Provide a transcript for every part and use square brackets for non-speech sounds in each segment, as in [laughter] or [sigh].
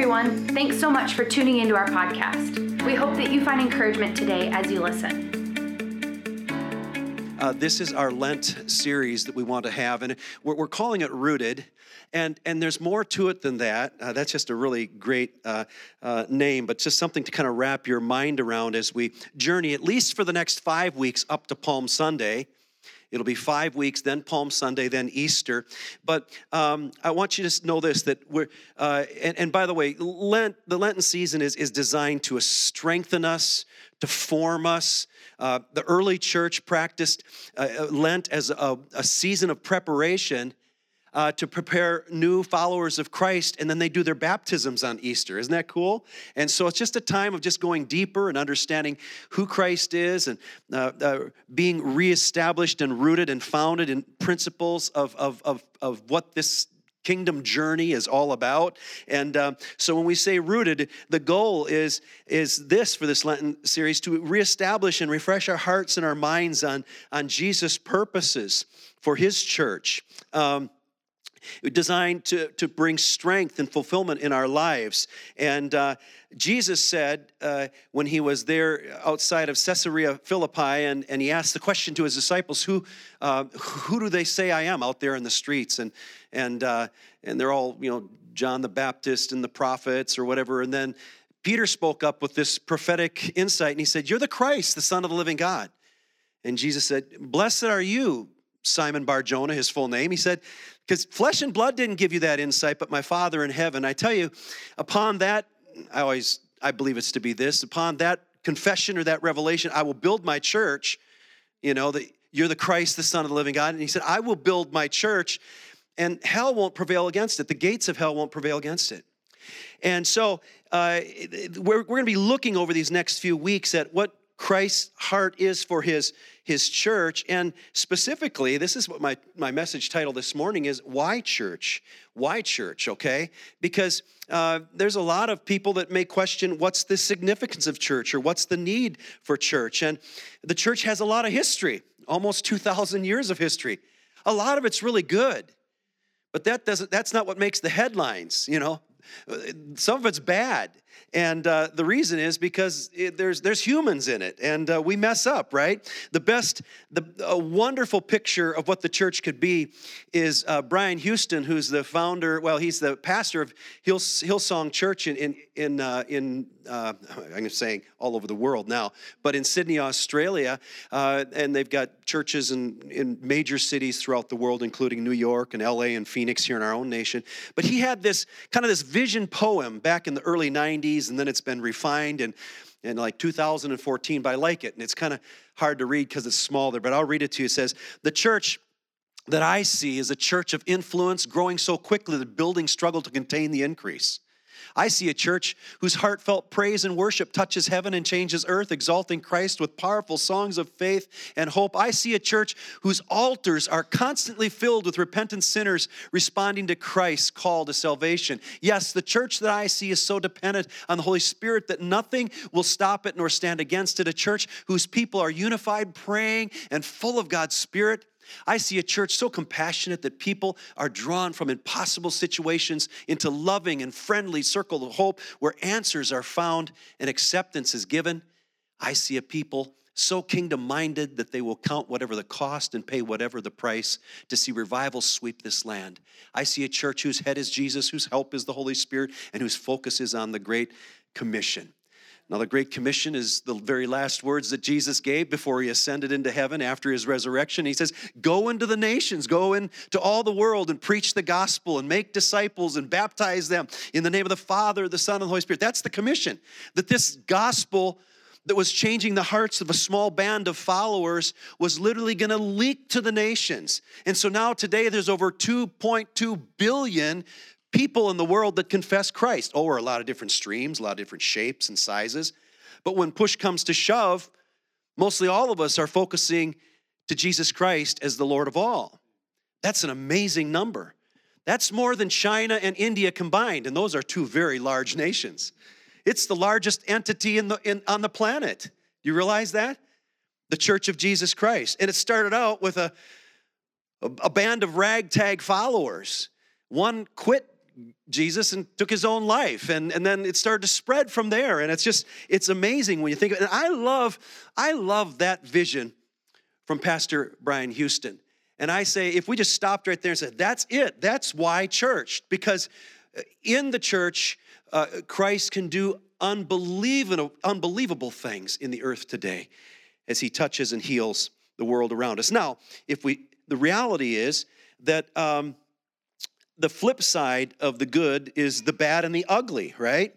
everyone. Thanks so much for tuning into our podcast. We hope that you find encouragement today as you listen. Uh, this is our Lent series that we want to have, and we're, we're calling it Rooted. And, and there's more to it than that. Uh, that's just a really great uh, uh, name, but just something to kind of wrap your mind around as we journey, at least for the next five weeks up to Palm Sunday. It'll be five weeks, then Palm Sunday, then Easter. But um, I want you to know this that we're, uh, and, and, by the way, Lent, the Lenten season is, is designed to strengthen us, to form us. Uh, the early church practiced uh, uh Lent as a, a season of preparation uh, to prepare new followers of Christ, and then they do their baptisms on Easter. Isn't that cool? And so it's just a time of just going deeper and understanding who Christ is and uh, uh, being reestablished and rooted and founded in principles of, of, of, of what this kingdom journey is all about and um, so when we say rooted the goal is is this for this lenten series to reestablish and refresh our hearts and our minds on on jesus purposes for his church um, designed to, to bring strength and fulfillment in our lives. And uh, Jesus said uh, when he was there outside of Caesarea Philippi and, and he asked the question to his disciples, who, uh, who do they say I am out there in the streets? And, and, uh, and they're all, you know, John the Baptist and the prophets or whatever. And then Peter spoke up with this prophetic insight and he said, You're the Christ, the Son of the living God. And Jesus said, Blessed are you, Simon Bar Jonah, his full name. He said, because flesh and blood didn't give you that insight, but my Father in heaven. I tell you, upon that, I always, I believe it's to be this, upon that confession or that revelation, I will build my church. You know, that you're the Christ, the Son of the living God. And he said, I will build my church, and hell won't prevail against it. The gates of hell won't prevail against it. And so uh, we're, we're going to be looking over these next few weeks at what Christ's heart is for his, his church. And specifically, this is what my, my message title this morning is Why Church? Why Church, okay? Because uh, there's a lot of people that may question what's the significance of church or what's the need for church. And the church has a lot of history, almost 2,000 years of history. A lot of it's really good. But that doesn't, that's not what makes the headlines, you know. Some of it's bad. And uh, the reason is because it, there's, there's humans in it and uh, we mess up, right? The best, the, a wonderful picture of what the church could be is uh, Brian Houston, who's the founder, well, he's the pastor of Hill, Hillsong Church in, in, in, uh, in uh, I'm saying all over the world now, but in Sydney, Australia. Uh, and they've got churches in, in major cities throughout the world, including New York and LA and Phoenix here in our own nation. But he had this kind of this vision poem back in the early 90s and then it's been refined and in like 2014, but I like it. And it's kind of hard to read because it's small there, but I'll read it to you. It says, The church that I see is a church of influence growing so quickly that buildings struggle to contain the increase. I see a church whose heartfelt praise and worship touches heaven and changes earth, exalting Christ with powerful songs of faith and hope. I see a church whose altars are constantly filled with repentant sinners responding to Christ's call to salvation. Yes, the church that I see is so dependent on the Holy Spirit that nothing will stop it nor stand against it. A church whose people are unified, praying, and full of God's Spirit. I see a church so compassionate that people are drawn from impossible situations into loving and friendly circle of hope where answers are found and acceptance is given. I see a people so kingdom minded that they will count whatever the cost and pay whatever the price to see revival sweep this land. I see a church whose head is Jesus, whose help is the Holy Spirit, and whose focus is on the Great Commission. Now, the Great Commission is the very last words that Jesus gave before he ascended into heaven after his resurrection. He says, Go into the nations, go into all the world and preach the gospel and make disciples and baptize them in the name of the Father, the Son, and the Holy Spirit. That's the commission. That this gospel that was changing the hearts of a small band of followers was literally going to leak to the nations. And so now today there's over 2.2 billion people in the world that confess Christ. Oh, we're a lot of different streams, a lot of different shapes and sizes. But when push comes to shove, mostly all of us are focusing to Jesus Christ as the Lord of all. That's an amazing number. That's more than China and India combined, and those are two very large nations. It's the largest entity in the, in, on the planet. You realize that? The Church of Jesus Christ. And it started out with a, a, a band of ragtag followers. One quit Jesus and took his own life. And, and then it started to spread from there. And it's just, it's amazing when you think of it. And I love, I love that vision from Pastor Brian Houston. And I say, if we just stopped right there and said, that's it, that's why church. Because uh, in the church, uh, Christ can do unbelievable, unbelievable things in the earth today as he touches and heals the world around us. Now, if we, the reality is that um, the flip side of the good is the bad and the ugly, right?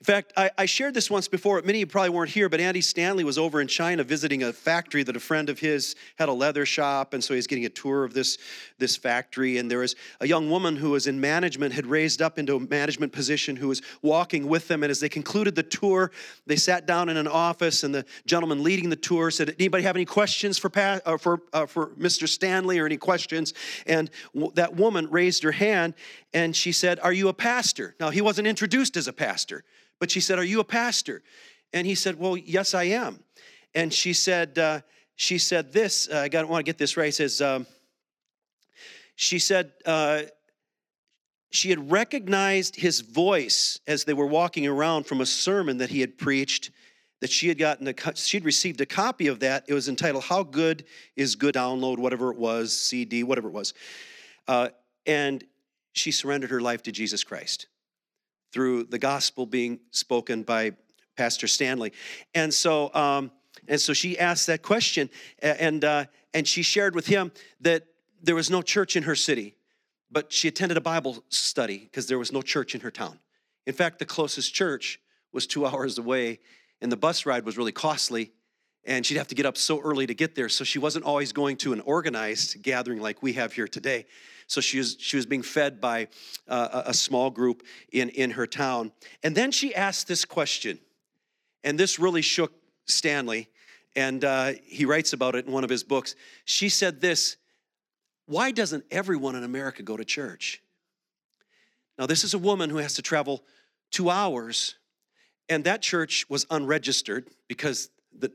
In fact, I, I, shared this once before. Many of you probably weren't here, but Andy Stanley was over in China visiting a factory that a friend of his had a leather shop, and so he's getting a tour of this, this factory. And there was a young woman who was in management, had raised up into a management position, who was walking with them. And as they concluded the tour, they sat down in an office, and the gentleman leading the tour said, "Anybody have any questions for uh, for uh, for Mr. Stanley or any questions?" And w- that woman raised her hand, and she said, "Are you a pastor?" Now he wasn't introduced as a pastor. But she said, Are you a pastor? And he said, Well, yes, I am. And she said, uh, she said this, uh, I got, want to get this right. He says, um, she said, uh, she had recognized his voice as they were walking around from a sermon that he had preached that she had gotten a she'd received a copy of that it was entitled how good is good download whatever it was cd whatever it was uh, and she surrendered her life to jesus christ through the gospel being spoken by Pastor Stanley. And so, um, and so she asked that question, and uh, and she shared with him that there was no church in her city, but she attended a Bible study because there was no church in her town. In fact, the closest church was two [laughs] hours away, and the bus ride was really costly, and she'd have to get up so early to get there. So she wasn't always going to an organized gathering like we have here today. So she was, she was being fed by uh, a small group in, in her town. And then she asked this question, and this really shook Stanley, and uh, he writes about it in one of his books. She said this Why doesn't everyone in America go to church? Now, this is a woman who has to travel two hours, and that church was unregistered because the,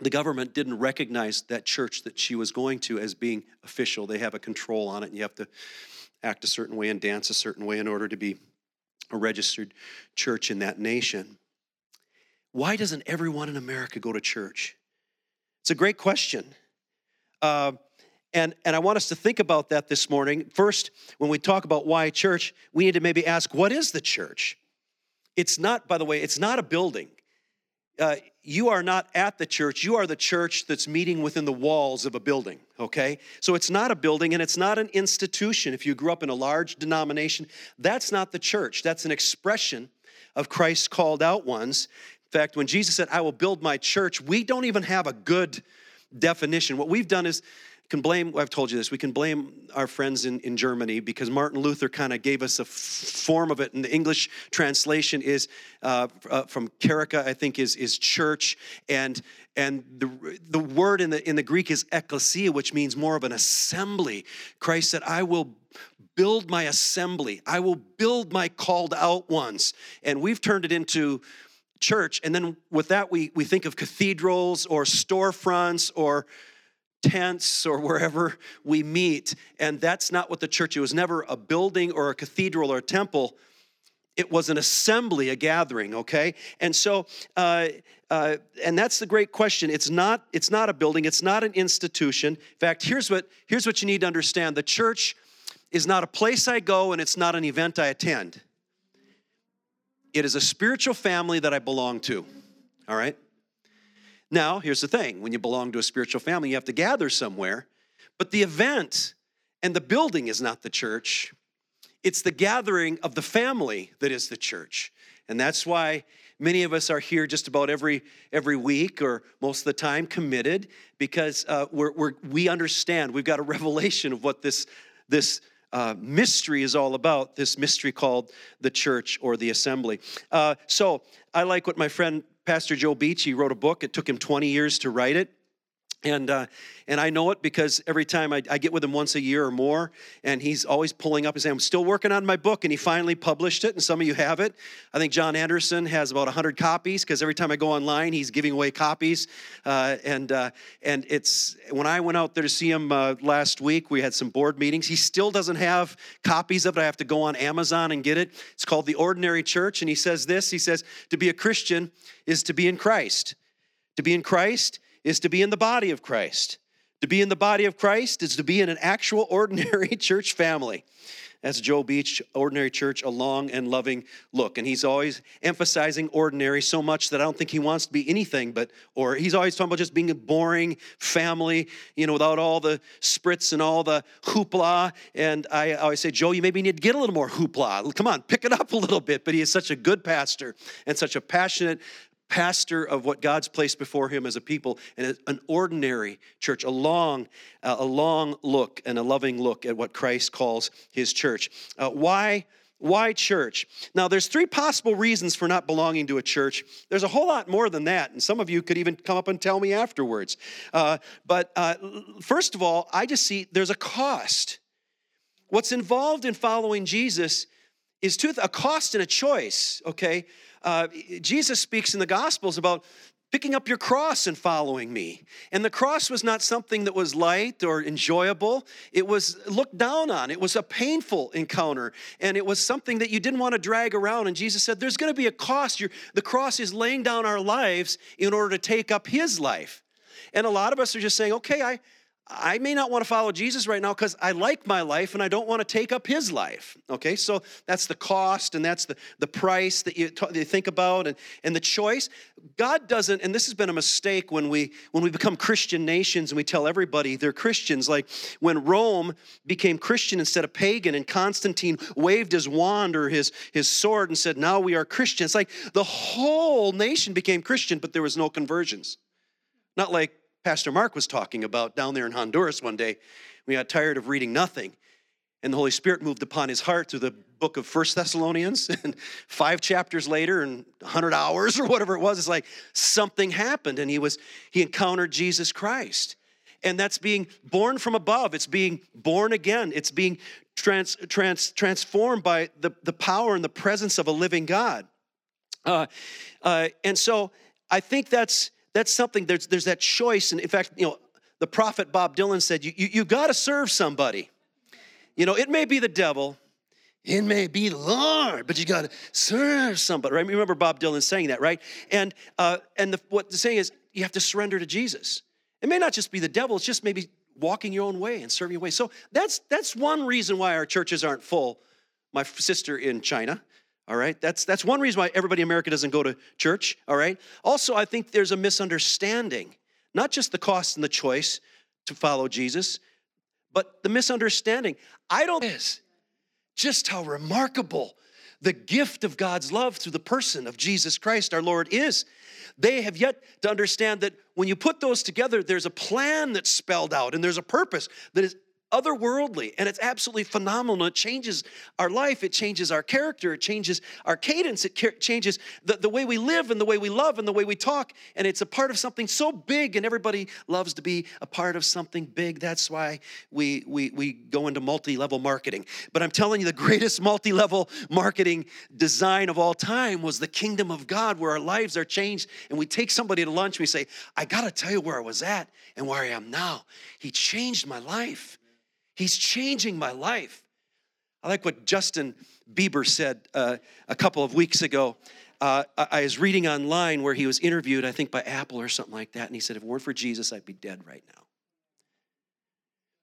the government didn't recognize that church that she was going to as being official. They have a control on it, and you have to act a certain way and dance a certain way in order to be a registered church in that nation. Why doesn't everyone in America go to church? It's a great question. Uh, and, and I want us to think about that this morning. First, when we talk about why church, we need to maybe ask what is the church? It's not, by the way, it's not a building uh, you are not at the church, you are the church that's meeting within the walls of a building, okay? So it's not a building and it's not an institution. If you grew up in a large denomination, that's not the church. That's an expression of Christ's called out ones. In fact, when Jesus said, I will build my church, we don't even have a good definition. What we've done is can blame, I've told you this, we can blame our friends in, in Germany because Martin Luther kind of gave us a f- form of it. And the English translation is uh, uh, from Kerika, I think, is, is church. And, and the, the word in the, in the Greek is ecclesia, which means more of an assembly. Christ said, I will build my assembly, I will build my called out ones. And we've turned it into church. And then with that, we, we think of cathedrals or storefronts or tents or wherever we meet. And that's not what the church, it was never a building or a cathedral or a temple. It was an assembly, a gathering, okay? And so, uh, uh, and that's the great question. It's not, it's not a building, it's not an institution. In fact, here's what, here's what you need to understand the church is not a place I go and it's not an event I attend. It is a spiritual family that I belong to, all right? Now, here's the thing when you belong to a spiritual family, you have to gather somewhere, but the event and the building is not the church. It's the gathering of the family that is the church. And that's why many of us are here just about every every week or most of the time committed because uh, we're, we're, we understand we've got a [laughs] revelation of what this this uh, mystery is all about this mystery called the church or the assembly uh, so i like what my friend Pastor Joe Beach, he wrote a book. It took him 20 years to write it. And uh, and I know it because every time I, I, get with him once a year or more, and he's always pulling up and saying, "I'm still working on my book," and he finally published it, and some of you have it. I think John Anderson has about 100 copies because every time I go online, he's giving away copies, uh, and uh, and it's when I went out there to see him uh, last week, we had some board meetings. He still doesn't have copies of it. I have to go on Amazon and get it. It's called The Ordinary Church, and he says this. He says, "To be a Christian is to be in Christ. To be in Christ." Is to be in the body of Christ. To be in the body of Christ is to be in an actual [laughs] ordinary church family. That's Joe Beach, Ordinary Church, a long and loving look. And he's always emphasizing ordinary so much that I don't think he wants to be anything but, or he's always talking about just being a boring family, you know, without all the spritz and all the hoopla. And I always say, Joe, you maybe need to get a little more hoopla. Come on, pick it up a little bit. But he is such a good pastor and such a passionate pastor of what God's placed before him as a people, and an ordinary church, a long, uh, a long look and a loving look at what Christ calls his church. Uh, why? Why church? Now, there's three possible reasons for not belonging to a church. There's a whole lot more than that, and some of you could even come up and tell me afterwards. Uh, but uh, first of all, I just see there's a cost. What's involved in following Jesus is two, a cost and a choice, okay? Uh, Jesus speaks in the Gospels about picking up your cross and following me. And the cross was not something that was light or enjoyable. It was looked down on. It was a painful encounter. And it was something that you didn't want to drag around. And Jesus said, There's going to be a cost. You're, the cross is laying down our lives in order to take up his life. And a lot of us are just saying, Okay, I, I may not want to follow Jesus right now because I like my life and I don't want to take up his life. Okay, so that's the cost and that's the, the price that you, t- you think about and, and the choice. God doesn't, and this has been a mistake when we when we become Christian nations and we tell everybody they're Christians. Like when Rome became Christian instead of pagan, and Constantine waved his wand or his, his sword and said, Now we are Christians. Like the whole nation became Christian, but there was no conversions. Not like Pastor Mark was talking about down there in Honduras one day. We got tired of reading nothing. And the Holy Spirit moved upon his heart through the book of First Thessalonians. [laughs] And five chapters later, and 100 hours or whatever it was, it's like something happened. And he was, he encountered Jesus Christ. And that's being born from above. It's being born again. It's being trans, trans, transformed by the, the power and the presence of a living God. Uh, uh, and so I think that's that's something, there's, there's that choice. And in fact, you know, the prophet Bob Dylan said, you, you, you got to serve somebody. You know, it may be the devil, it may be the Lord, but you got to serve somebody, right? Remember Bob Dylan saying that, right? And uh, and the, what the saying is, you have to surrender to Jesus. It may not just be the devil; it's just maybe walking your own way and serving your way. So that's that's one reason why our churches aren't full. My sister in China, all right? That's, that's one reason why everybody in America doesn't go to church, all right? Also, I think there's a misunderstanding, not just the cost and the choice to follow Jesus, but the misunderstanding. I don't is just how remarkable the gift of God's love through the person of Jesus Christ our Lord is. They have yet to understand that when you put those together, there's a plan that's spelled out and there's a purpose that is otherworldly and it's absolutely phenomenal. It changes our life it changes our character it changes our cadence it changes the, the way we live and the way we love and the way we talk and it's a part of something so big and everybody loves to be a part of something big. That's why we we, we go into multi-level marketing. But i'm telling you the greatest [laughs] multi-level marketing design of all time was the kingdom of god where our lives are changed and we take somebody to lunch and we say i gotta tell you where i was at and where i am now. He changed my life He's changing my life. I like what Justin Bieber said uh, a couple of weeks ago. Uh, I was reading online where he was interviewed, I think by Apple or something like that, and he said, If it weren't for Jesus, I'd be dead right now.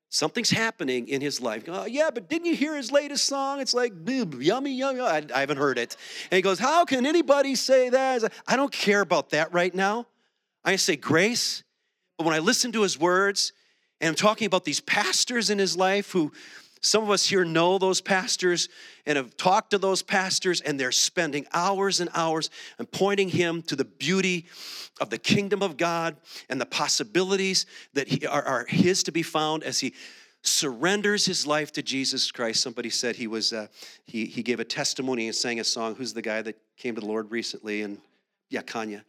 Something's happening in his life. Oh, yeah, but didn't you hear his latest song? It's like, yummy, yummy. I, I haven't heard it. And he goes, How can anybody say that? I don't care about that right now. I say grace, but when I listen to his words, and I'm talking about these pastors in his life who some of us here know those pastors and have talked to those pastors, and they're spending hours and hours and pointing him to the beauty of the kingdom of God and the possibilities that are, are his to be found as he surrenders his life to Jesus Christ. Somebody said he was uh, he he gave a testimony and sang a song. Who's the guy that came to the Lord recently? And yeah, Kanye.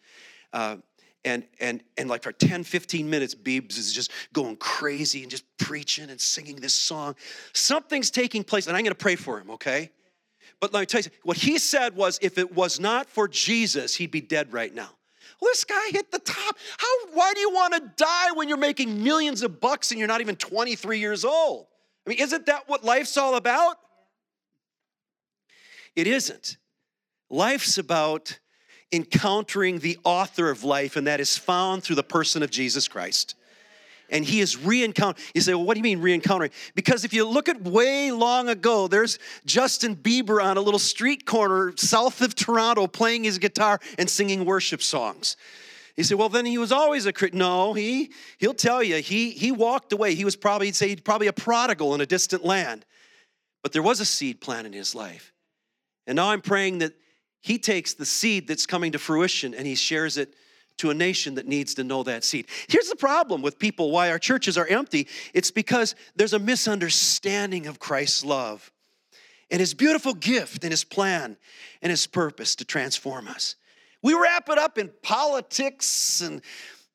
Uh, and and and like for 10 15 minutes beebs is just going crazy and just preaching and singing this song. Something's taking place and i'm going to pray for him okay? But let me tell you what he said was if it was not for jesus he'd be dead right now. Well, this guy hit the top. How why do you want to die when you're making millions of bucks and you're not even 23 years old? I mean isn't that what life's all about? It isn't. Life's about encountering the author of life, and that is found through the person of Jesus Christ. And he is re-encountered. You say, well, what do you mean re-encountering? Because if you look at way long ago, there's Justin Bieber on a little street corner south of Toronto playing his guitar and singing worship songs. You say, well, then he was always a Christian. No, he he'll tell you he he walked away. He was probably he'd say he'd probably a prodigal in a distant land, but there was a seed planted in his life. And now I'm praying that he takes the seed that's coming to fruition and he shares it to a nation that needs to know that seed. Here's the problem with people why our churches are empty it's because there's a misunderstanding of Christ's love and his beautiful gift and his plan and his purpose to transform us. We wrap it up in politics and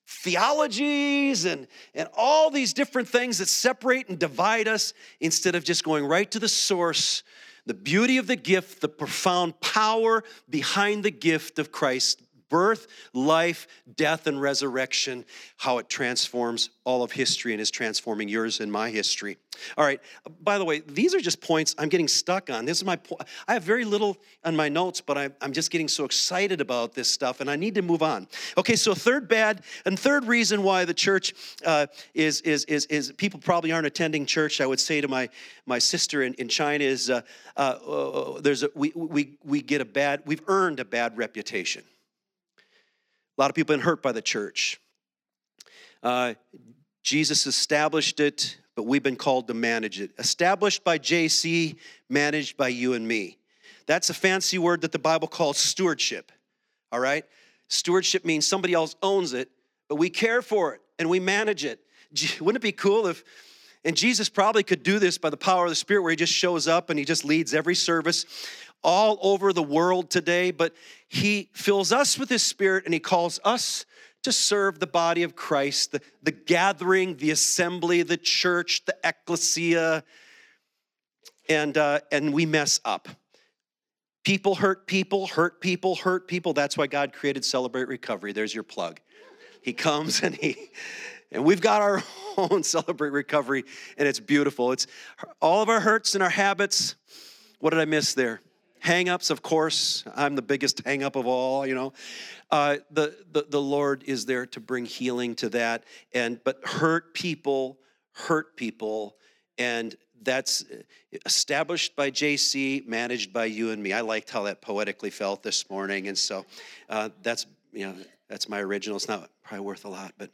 theologies and, and all these different things that separate and divide us instead of just going right to the source the beauty of the gift, the profound power behind the gift of Christ birth, life, death, and resurrection, how it transforms all of history and is transforming yours and my history. All right, by the way, these are just points I'm getting stuck on. This is my point. I have very little on my notes, but I'm just getting so excited about this stuff and I need to move on. Okay, so third bad and third reason why the church uh, is, is, is, is people probably aren't attending church, I would say to my, my sister in, in China, is uh, uh, uh there's a, we, we, we get a bad, we've earned a bad reputation. A lot of people been hurt by the church. Uh, Jesus established it, but we've been called to manage it. Established by JC, managed by you and me. That's a fancy word that the Bible calls stewardship. All right? Stewardship means somebody else owns it, but we care for it and we manage it. Wouldn't it be cool if, and Jesus probably could do this by the power of the Spirit where he just shows up and he just leads every service all over the world today, but he fills us with his spirit and he calls us to serve the body of Christ, the, the gathering, the assembly, the church, the ecclesia, and, uh, and we mess up. People hurt people, hurt people, hurt people. That's why God created Celebrate Recovery. There's your plug. He comes and he, and we've got our [laughs] own Celebrate Recovery, and it's beautiful. It's all of our hurts and our habits. What did I miss there? Hangups, of course. I'm the biggest hangup of all, you know. Uh, the, the, the Lord is there to bring healing to that. And but hurt people, hurt people, and that's established by JC, managed by you and me. I liked how that poetically felt this morning, and so uh, that's you know that's my original. It's not probably worth a lot, but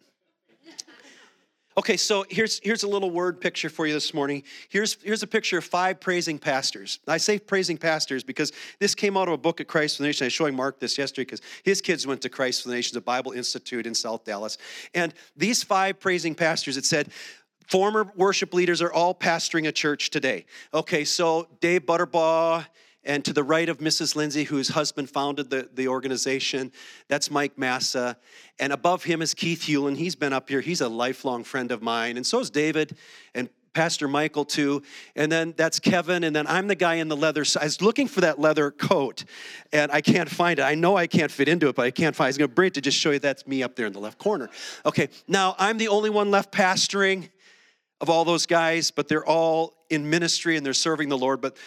Okay, so here's, here's a little word picture for you this morning. Here's, here's a picture of five praising pastors. I say praising pastors because this came out of a book at Christ for the Nation. I was showing Mark this yesterday because his kids went to Christ for the Nations, a Bible Institute in South Dallas. And these five praising pastors, it said, former worship leaders are all pastoring a church today. Okay, so Dave Butterbaugh, and to the right of Mrs. Lindsay, whose husband founded the, the organization, that's Mike Massa. And above him is Keith Hewlin. He's been up here. He's a lifelong friend of mine. And so is David and Pastor Michael, too. And then that's Kevin. And then I'm the guy in the leather. So I was looking for that leather coat, and I can't find it. I know I can't fit into it, but I can't find it. I was going to bring it to just show you that's me up there in the left corner. Okay, now I'm the only one left pastoring of all those guys, but they're all in ministry and they're serving the Lord. But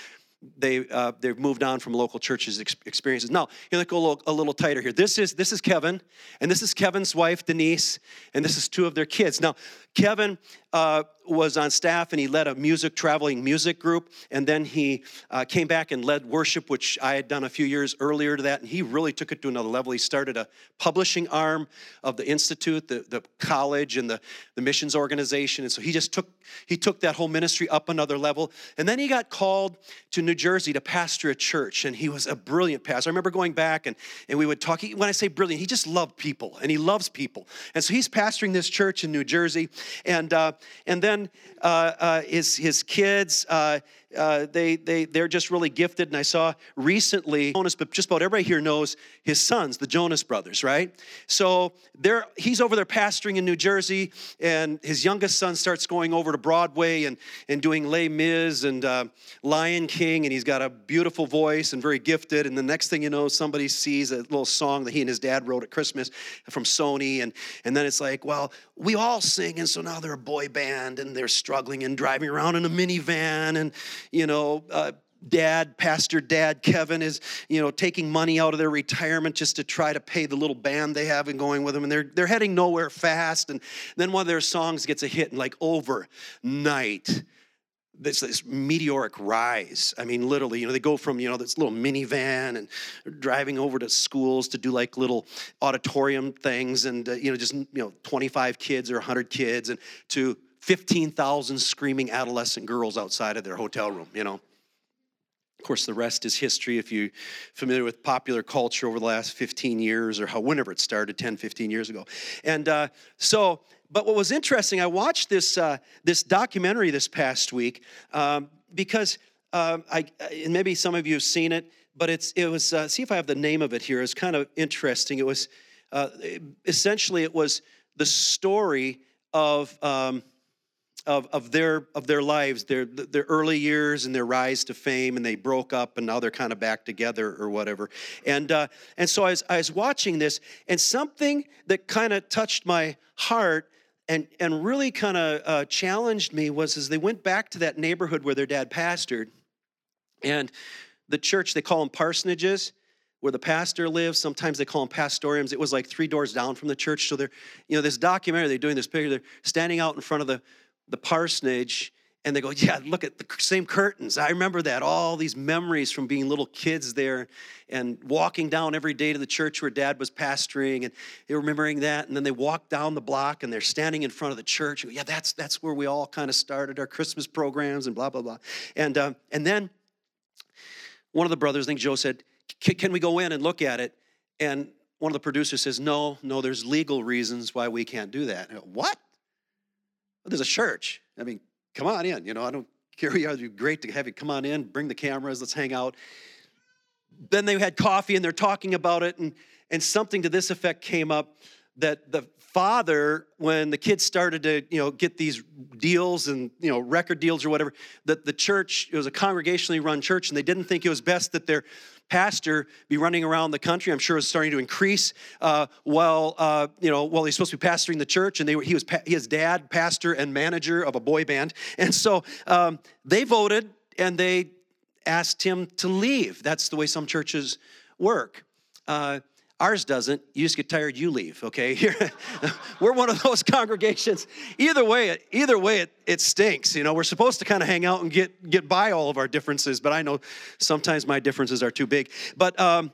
they uh, they've moved on from local churches experiences. Now, here, let's go a little, a little tighter here. This is this is Kevin, and this is Kevin's wife Denise, and this is two of their kids. Now, Kevin uh, was on staff and he led a music traveling music group. And then he uh, came back and led worship which i had done a few years earlier to that. And he really took it to another level. He started a publishing arm of the institute the, the college and the, the missions organization. And so he just took he took that whole ministry up another level. And then he got called to new jersey to pastor a church. And he was a brilliant pastor. I remember going back and, and we would talk. He, when i say brilliant he just loved people and he loves people. And so he's pastoring this church in new jersey and, uh, and then uh, uh, his, his kids, uh, they, they, they're just really gifted. And I saw recently, Jonas, but just about everybody here knows his sons, the Jonas brothers, right? So they're, he's over there pastoring in New Jersey, and his youngest son starts going over to Broadway and, and doing Les Mis and uh, Lion King, and he's got a beautiful voice and very gifted. And the next thing you know, somebody sees a little song that he and his dad wrote at Christmas from Sony, and, and then it's like, well, we all sing, and so now they're a boy band, and they're struggling and driving around in a minivan, and you know, uh, dad, pastor dad Kevin is, you know, taking money out of their retirement just to try to pay the little band they have and going with them. And they're, they're heading nowhere fast. And then one of their songs gets a hit and like overnight, this, this meteoric rise. I mean, literally, you know, they go from, you know, this little minivan and driving over to schools to do like little auditorium things and, uh, you know, just, you know, 25 kids or 100 kids and to 15,000 screaming adolescent girls outside of their hotel room, you know. Of course, the rest is history if you're familiar with popular culture over the last 15 years or how, whenever it started, 10, 15 years ago. And uh, so, but what was interesting, I watched this, uh, this documentary this past week um, because um, I, and maybe some of you have seen it, but it's, it was, uh, see if I have the name of it here. It's kind of interesting. It was, uh, essentially, it was the story of, um, of, of, their, of their lives, their, their early years and their rise to fame, and they broke up and now they're kind of back together or whatever. And, uh, and so I was, I was watching this, and something that kind of touched my heart and, and really kind of uh, challenged me was as they went back to that neighborhood where their dad pastored, and the church, they call them parsonages where the pastor lives. Sometimes they call them pastoriums. It was like three doors down from the church. So they're, you know, this documentary, they're doing this picture, they're standing out in front of the, the parsonage and they go, Yeah, look at the same curtains. I remember that. All these memories from being little kids there and walking down every day to the church where dad was pastoring and they're remembering that. And then they walk down the block and they're standing in front of the church. Yeah, that's, that's where we all kind of started our Christmas programs and blah, blah, blah. And, uh, and then one of the brothers, I think Joe said, Can we go in and look at it? And one of the producers says, No, no, there's legal reasons why we can't do that. Go, what? There's a church. I mean, come on in. You know, I don't care who you are. It'd be great to have you come on in, bring the cameras, let's hang out. Then they had coffee and they're talking about it, and, and something to this effect came up that the father, when the kids started to, you know, get these deals and, you know, record deals or whatever, that the church, it was a congregationally run church, and they didn't think it was best that their pastor be running around the country. I'm sure it's starting to increase uh, while uh, you know while he's supposed to be pastoring the church, and they were, he was his dad, pastor and manager of a boy band, and so um, they voted and they asked him to leave. That's the way some churches work. Uh, Ours doesn't. You just get tired, you leave, okay? [laughs] we're one of those [laughs] congregations. Either way, either way it, it stinks. You know, we're supposed to kind of hang out and get, get by all of our differences, but I know sometimes my differences are too big. But, um,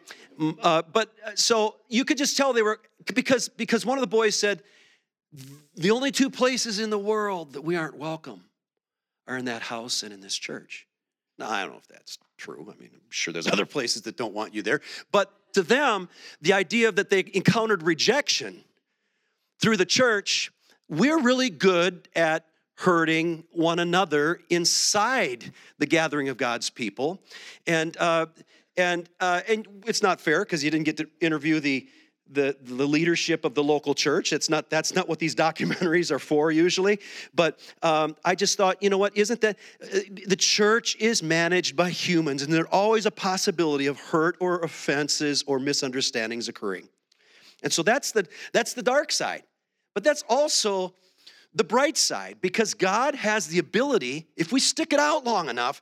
uh, but uh, so you could just tell they were, because, because one of the boys said, the only two places in the world that we aren't welcome are in that house and in this church. Now, I don't know if that's true. I mean, I'm sure there's [laughs] other places that don't want you there. But to them, the idea that they encountered rejection through the church, we're really good at hurting one another inside the gathering of God's people. And, uh, and, uh, and it's not fair because you didn't get to interview the the, the leadership of the local church. It's not, that's not what these [laughs] documentaries are for usually. But um, I just thought, you know what, isn't that uh, the church is managed by humans and there's always a possibility of hurt or offenses or misunderstandings occurring. And so that's the, that's the dark side. But that's also the bright side because God has the ability, if we stick it out long enough,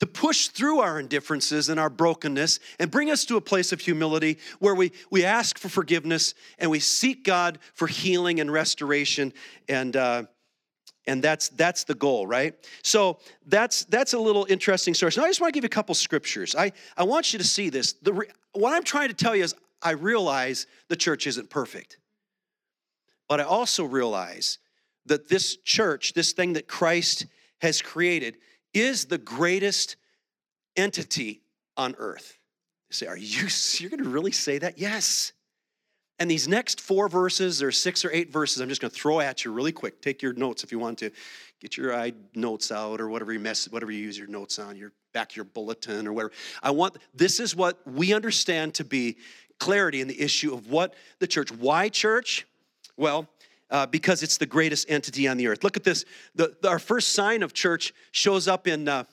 to push through our indifferences and our brokenness and bring us to a place of humility where we, we ask for forgiveness and we seek God for healing and restoration. And, uh, and that's, that's the goal, right? So that's, that's a little interesting story. So I just want to give you a couple scriptures. I, I want you to see this. The, what I'm trying to tell you is I realize the church isn't perfect. But I also realize that this church, this thing that Christ has created, is the greatest entity on earth. You say, Are you, you're going to really say that? Yes. And these next four verses, there's six or eight verses, I'm just going to throw at you really quick. Take your notes if you want to. Get your eye notes out or whatever you mess, whatever you use your notes on, your back your bulletin or whatever. I want this is what we understand to be clarity in the issue of what the church. Why church? Well, uh, because it's the greatest entity on the earth. Look at this. The, the, our first sign of church shows up in, uh,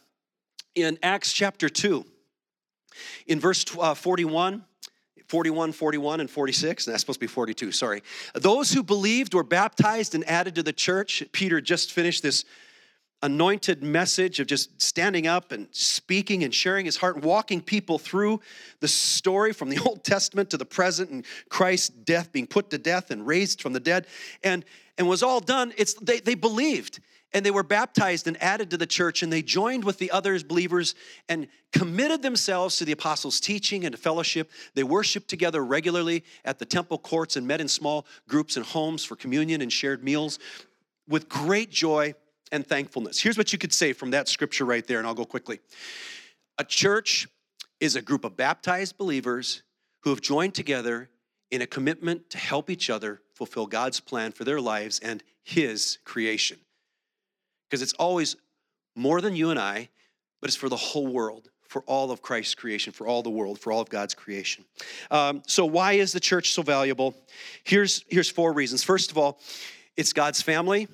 in Acts chapter 2. In verse uh, 41, 41, 41, and 46. That's supposed to be 42, sorry. Those who believed were baptized and added to the church. Peter just finished this anointed message of just standing up and speaking and sharing his heart and walking people through the story from the [laughs] Old Testament to the present and Christ's death, being put to death and raised from the dead. And, and was all done, it's, they, they believed and they were baptized and added to the church and they joined with the others believers and committed themselves to the apostles teaching and fellowship they worshiped together regularly at the temple courts and met in small groups and homes for communion and shared meals with great joy and thankfulness here's what you could say from that scripture right there and i'll go quickly a church is a group of baptized believers who have joined together in a commitment to help each other fulfill god's plan for their lives and his creation because it's always more than you and I, but it's for the whole world, for all of Christ's creation, for all the world, for all of God's creation. Um, so, why is the church so valuable? Here's, here's four reasons. First of all, it's God's family.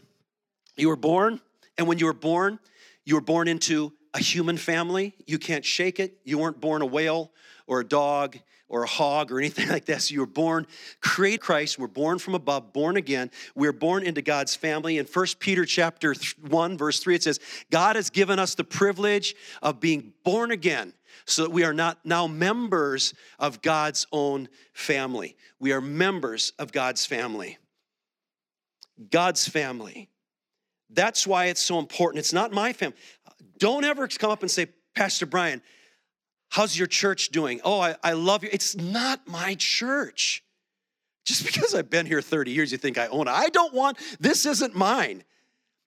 You were born, and when you were born, you were born into a human family. You can't shake it. You weren't born a whale or a dog or a hog or anything [laughs] like that. So you were born, create Christ. We're born from above, born again. We're born into God's family. In 1 Peter chapter 1, verse 3, it says, God has given us the privilege of being born again so that we are not now members of God's own family. We are members of God's family. God's family. That's why it's so important. It's not my family. Don't ever come up and say, Pastor Brian, How's your church doing? Oh, I, I love you. It's not my church. Just [laughs] because I've been here 30 years, you think I own it. I don't want, this isn't mine.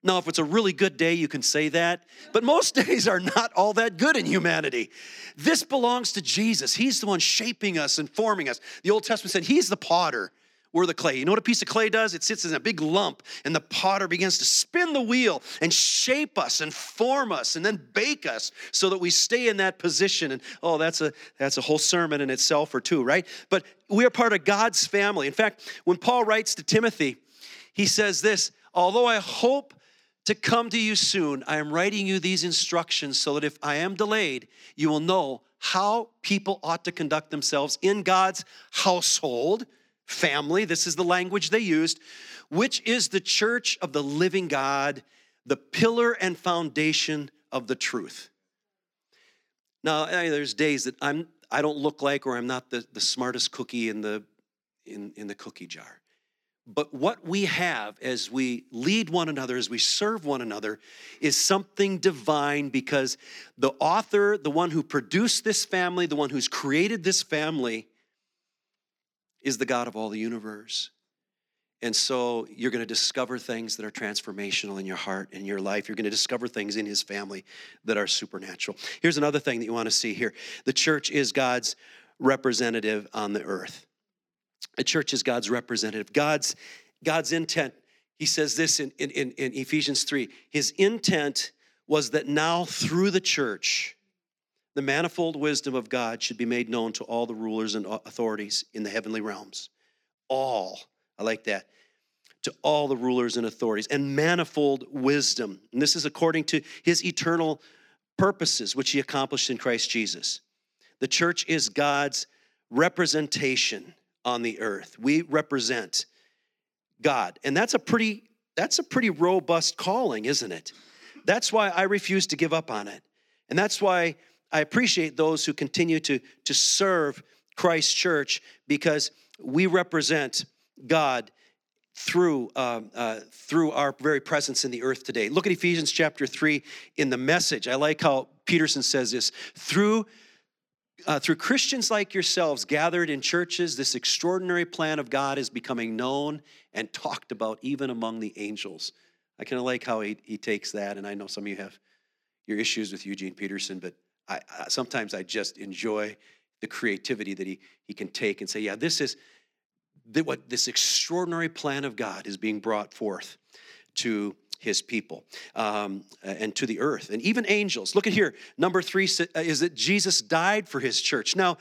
Now, if it's a really good day, you can say that, but most [laughs] days are not all that good in humanity. This belongs to Jesus. He's the one shaping us and forming us. The Old Testament said He's the potter we're the clay. You know what a piece of clay does? It sits in a big lump, and the potter begins to spin the wheel and shape us and form us and then bake us so that we stay in that position. And oh, that's a that's a whole sermon in itself or two, right? But we are part of God's family. In fact, when Paul writes to Timothy, he says this: although I hope to come to you soon, I am writing you these instructions so that if I am delayed, you will know how people ought to conduct themselves in God's household family, this is the language they used, which is the church of the living God, the pillar and foundation of the truth. Now, there's days that I'm I don't look like or I'm not the, the smartest cookie in the in, in the cookie jar. But what we have as we lead one another, as we serve one another, is something divine because the author, the one who produced this family, the one who's created this family, is the God of all the universe. And so you're going to discover things that are transformational in your heart and your life. You're going to discover things in his family that are supernatural. Here's another thing that you want to see here the church is God's representative on the earth. The church is God's representative. God's, God's intent, he says this in, in, in Ephesians 3 his intent was that now through the church, the manifold wisdom of God should be made known to all the rulers and authorities in the heavenly realms. All, I like that, to all the rulers and authorities, and manifold wisdom. And this is according to his eternal purposes, which he accomplished in Christ Jesus. The church is God's representation on the earth. We represent God. And that's a pretty that's a pretty robust calling, isn't it? That's why I refuse to give up on it. And that's why I appreciate those who continue to, to serve Christ Church because we represent God through, uh, uh, through our very presence in the earth today. Look at Ephesians chapter 3 in the message. I like how Peterson says this. Through uh, through Christians like yourselves gathered in churches, this extraordinary plan of God is becoming known and talked about even among the angels. I kind of like how he, he takes that, and I know some of you have your issues with Eugene Peterson, but I, I, sometimes I just enjoy the creativity that he, he can take and say, yeah, this is, what this extraordinary plan of God is being brought forth to his people um, and to the earth and even angels. Look at here. Number three uh, is that Jesus died for his church. Now,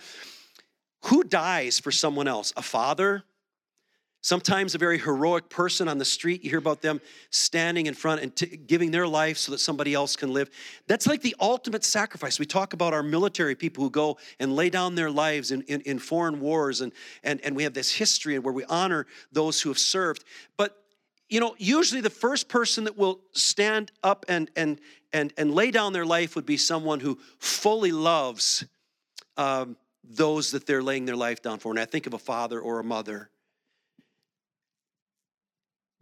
who dies for someone else? A father? Sometimes a very heroic person on the street, you hear about them standing in front and t- giving their life so that somebody else can live. That's like the ultimate sacrifice. We talk about our military people who go and lay down their lives in, in, in foreign wars, and, and, and we have this history and where we honor those who have served. But you know, usually the first person that will stand up and and and and lay down their life would be someone who fully loves um, those that they're laying their life down for. And I think of a father or a mother.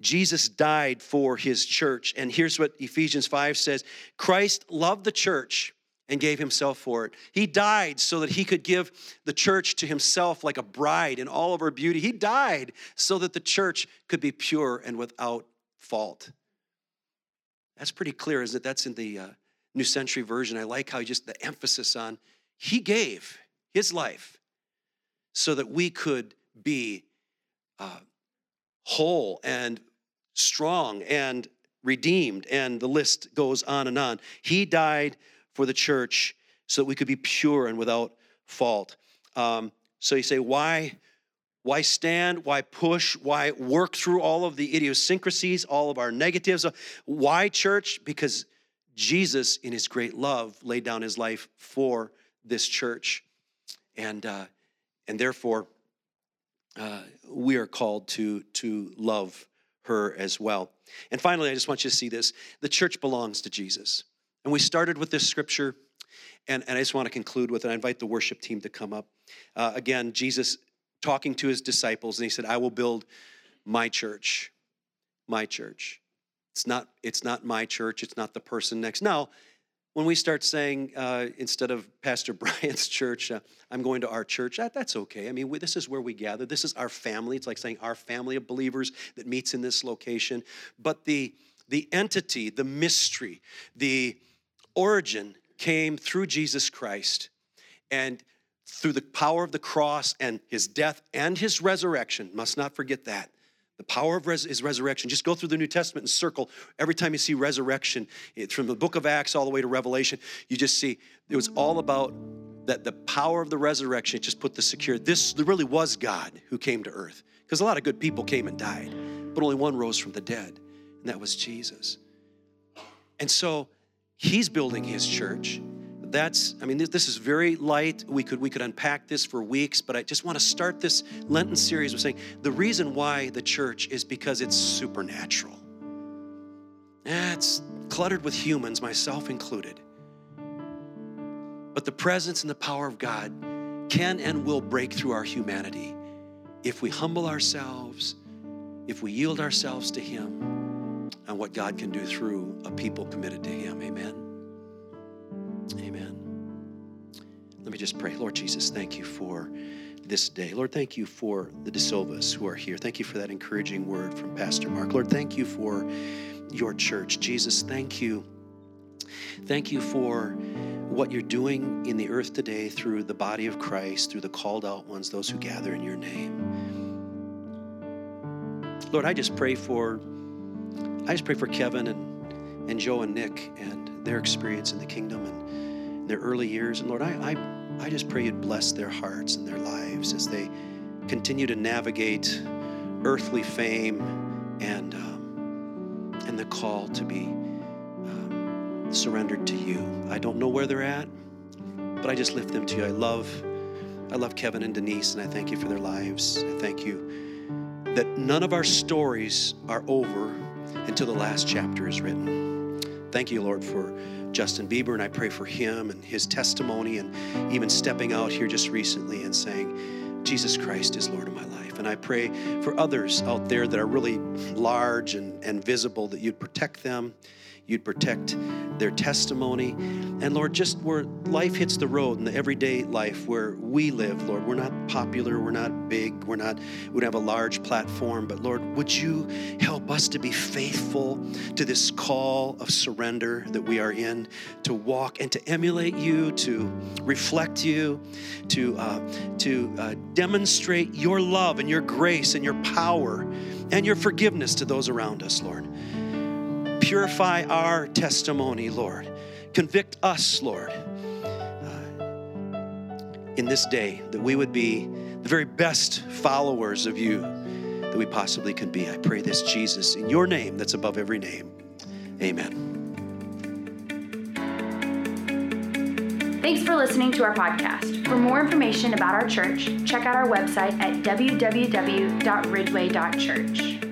Jesus died for his church. And here's what Ephesians 5 says Christ loved the church and gave himself for it. He died so that he could give the church to himself like a bride in all of her beauty. He died so that the church could be pure and without fault. That's pretty clear, isn't it? That's in the uh, New Century Version. I like how just the emphasis on he gave his life so that we could be uh, whole and strong and redeemed, and the list goes on and on. He died for the church so that we could be pure and without fault. Um, so you say, why? Why stand? Why push? Why work through all of the idiosyncrasies, all of our negatives? Why church? Because Jesus, in his great love, laid down his life for this church. And, uh, and therefore, uh, we are called to, to love her as well. And finally, I just want you to see this the church belongs to Jesus. And we started with this scripture, and, and I just want to conclude with it. I invite the worship team to come up. Uh, again, Jesus talking to his disciples, and he said, I will build my church. My church. It's not, it's not my church, it's not the person next. Now, when we start saying uh, instead of Pastor [laughs] Brian's church, uh, I'm going to our church, that, that's okay. I mean, we, this is where we gather. This is our family. It's like saying our family of believers that meets in this location. But the the entity, the mystery, the origin came through Jesus Christ. And through the power of the cross and his death and his resurrection, must not forget that. The power of res- his resurrection. Just go through the New Testament and circle every time you see resurrection, it, from the book of Acts all the way to Revelation, you just see it was all about that the power of the resurrection. Just put the secure. This really was God who came to earth. Because a lot of good people came and died, but only one rose from the dead, and that was Jesus. And so He's building his church. That's, I mean, this is very light. We could we could unpack this for weeks, but I just want to start this Lenten series with saying the reason why the church is because it's supernatural. It's cluttered with humans, myself included. But the presence and the power of God can and will break through our humanity if we humble ourselves, if we yield ourselves to Him and what God can do through a people committed to Him. Amen. Amen. Let me just pray. Lord Jesus, thank you for this day. Lord, thank you for the DeSilvas who are here. Thank you for that encouraging word from Pastor Mark. Lord, thank you for your church. Jesus, thank you. Thank you for what you're doing in the earth today through the body of Christ, through the called out ones, those who gather in your name. Lord, I just pray for I just pray for Kevin and, and Joe and Nick and their experience in the kingdom and their early years. And Lord, I, I, I just pray you'd bless their hearts and their lives as they continue to navigate earthly fame and, um, and the call to be um, surrendered to you. I don't know where they're at, but I just lift them to you. I love, I love Kevin and Denise, and I thank you for their lives. I thank you that none of our stories are over until the last chapter is written. Thank you, Lord, for Justin Bieber, and I pray for him and his testimony, and even stepping out here just recently and saying, Jesus Christ is Lord of my life. And I pray for others out there that are really large and, and visible that you'd protect them, you'd protect their testimony. And Lord, just where life hits the road in the everyday life where we live, Lord, we're not popular, we're not big, we're not, we don't have a large platform, but Lord, would you help us to be faithful to this call of surrender that we are in, to walk and to emulate you, to reflect you, to, uh, to uh, demonstrate your love and your grace and your power and your forgiveness to those around us, Lord. Purify our testimony, Lord. Convict us, Lord, uh, in this day that we would be the very best followers of you that we possibly can be. I pray this, Jesus, in your name that's above every name. Amen. Thanks for listening to our podcast. For more information about our church, check out our website at www.ridgeway.church.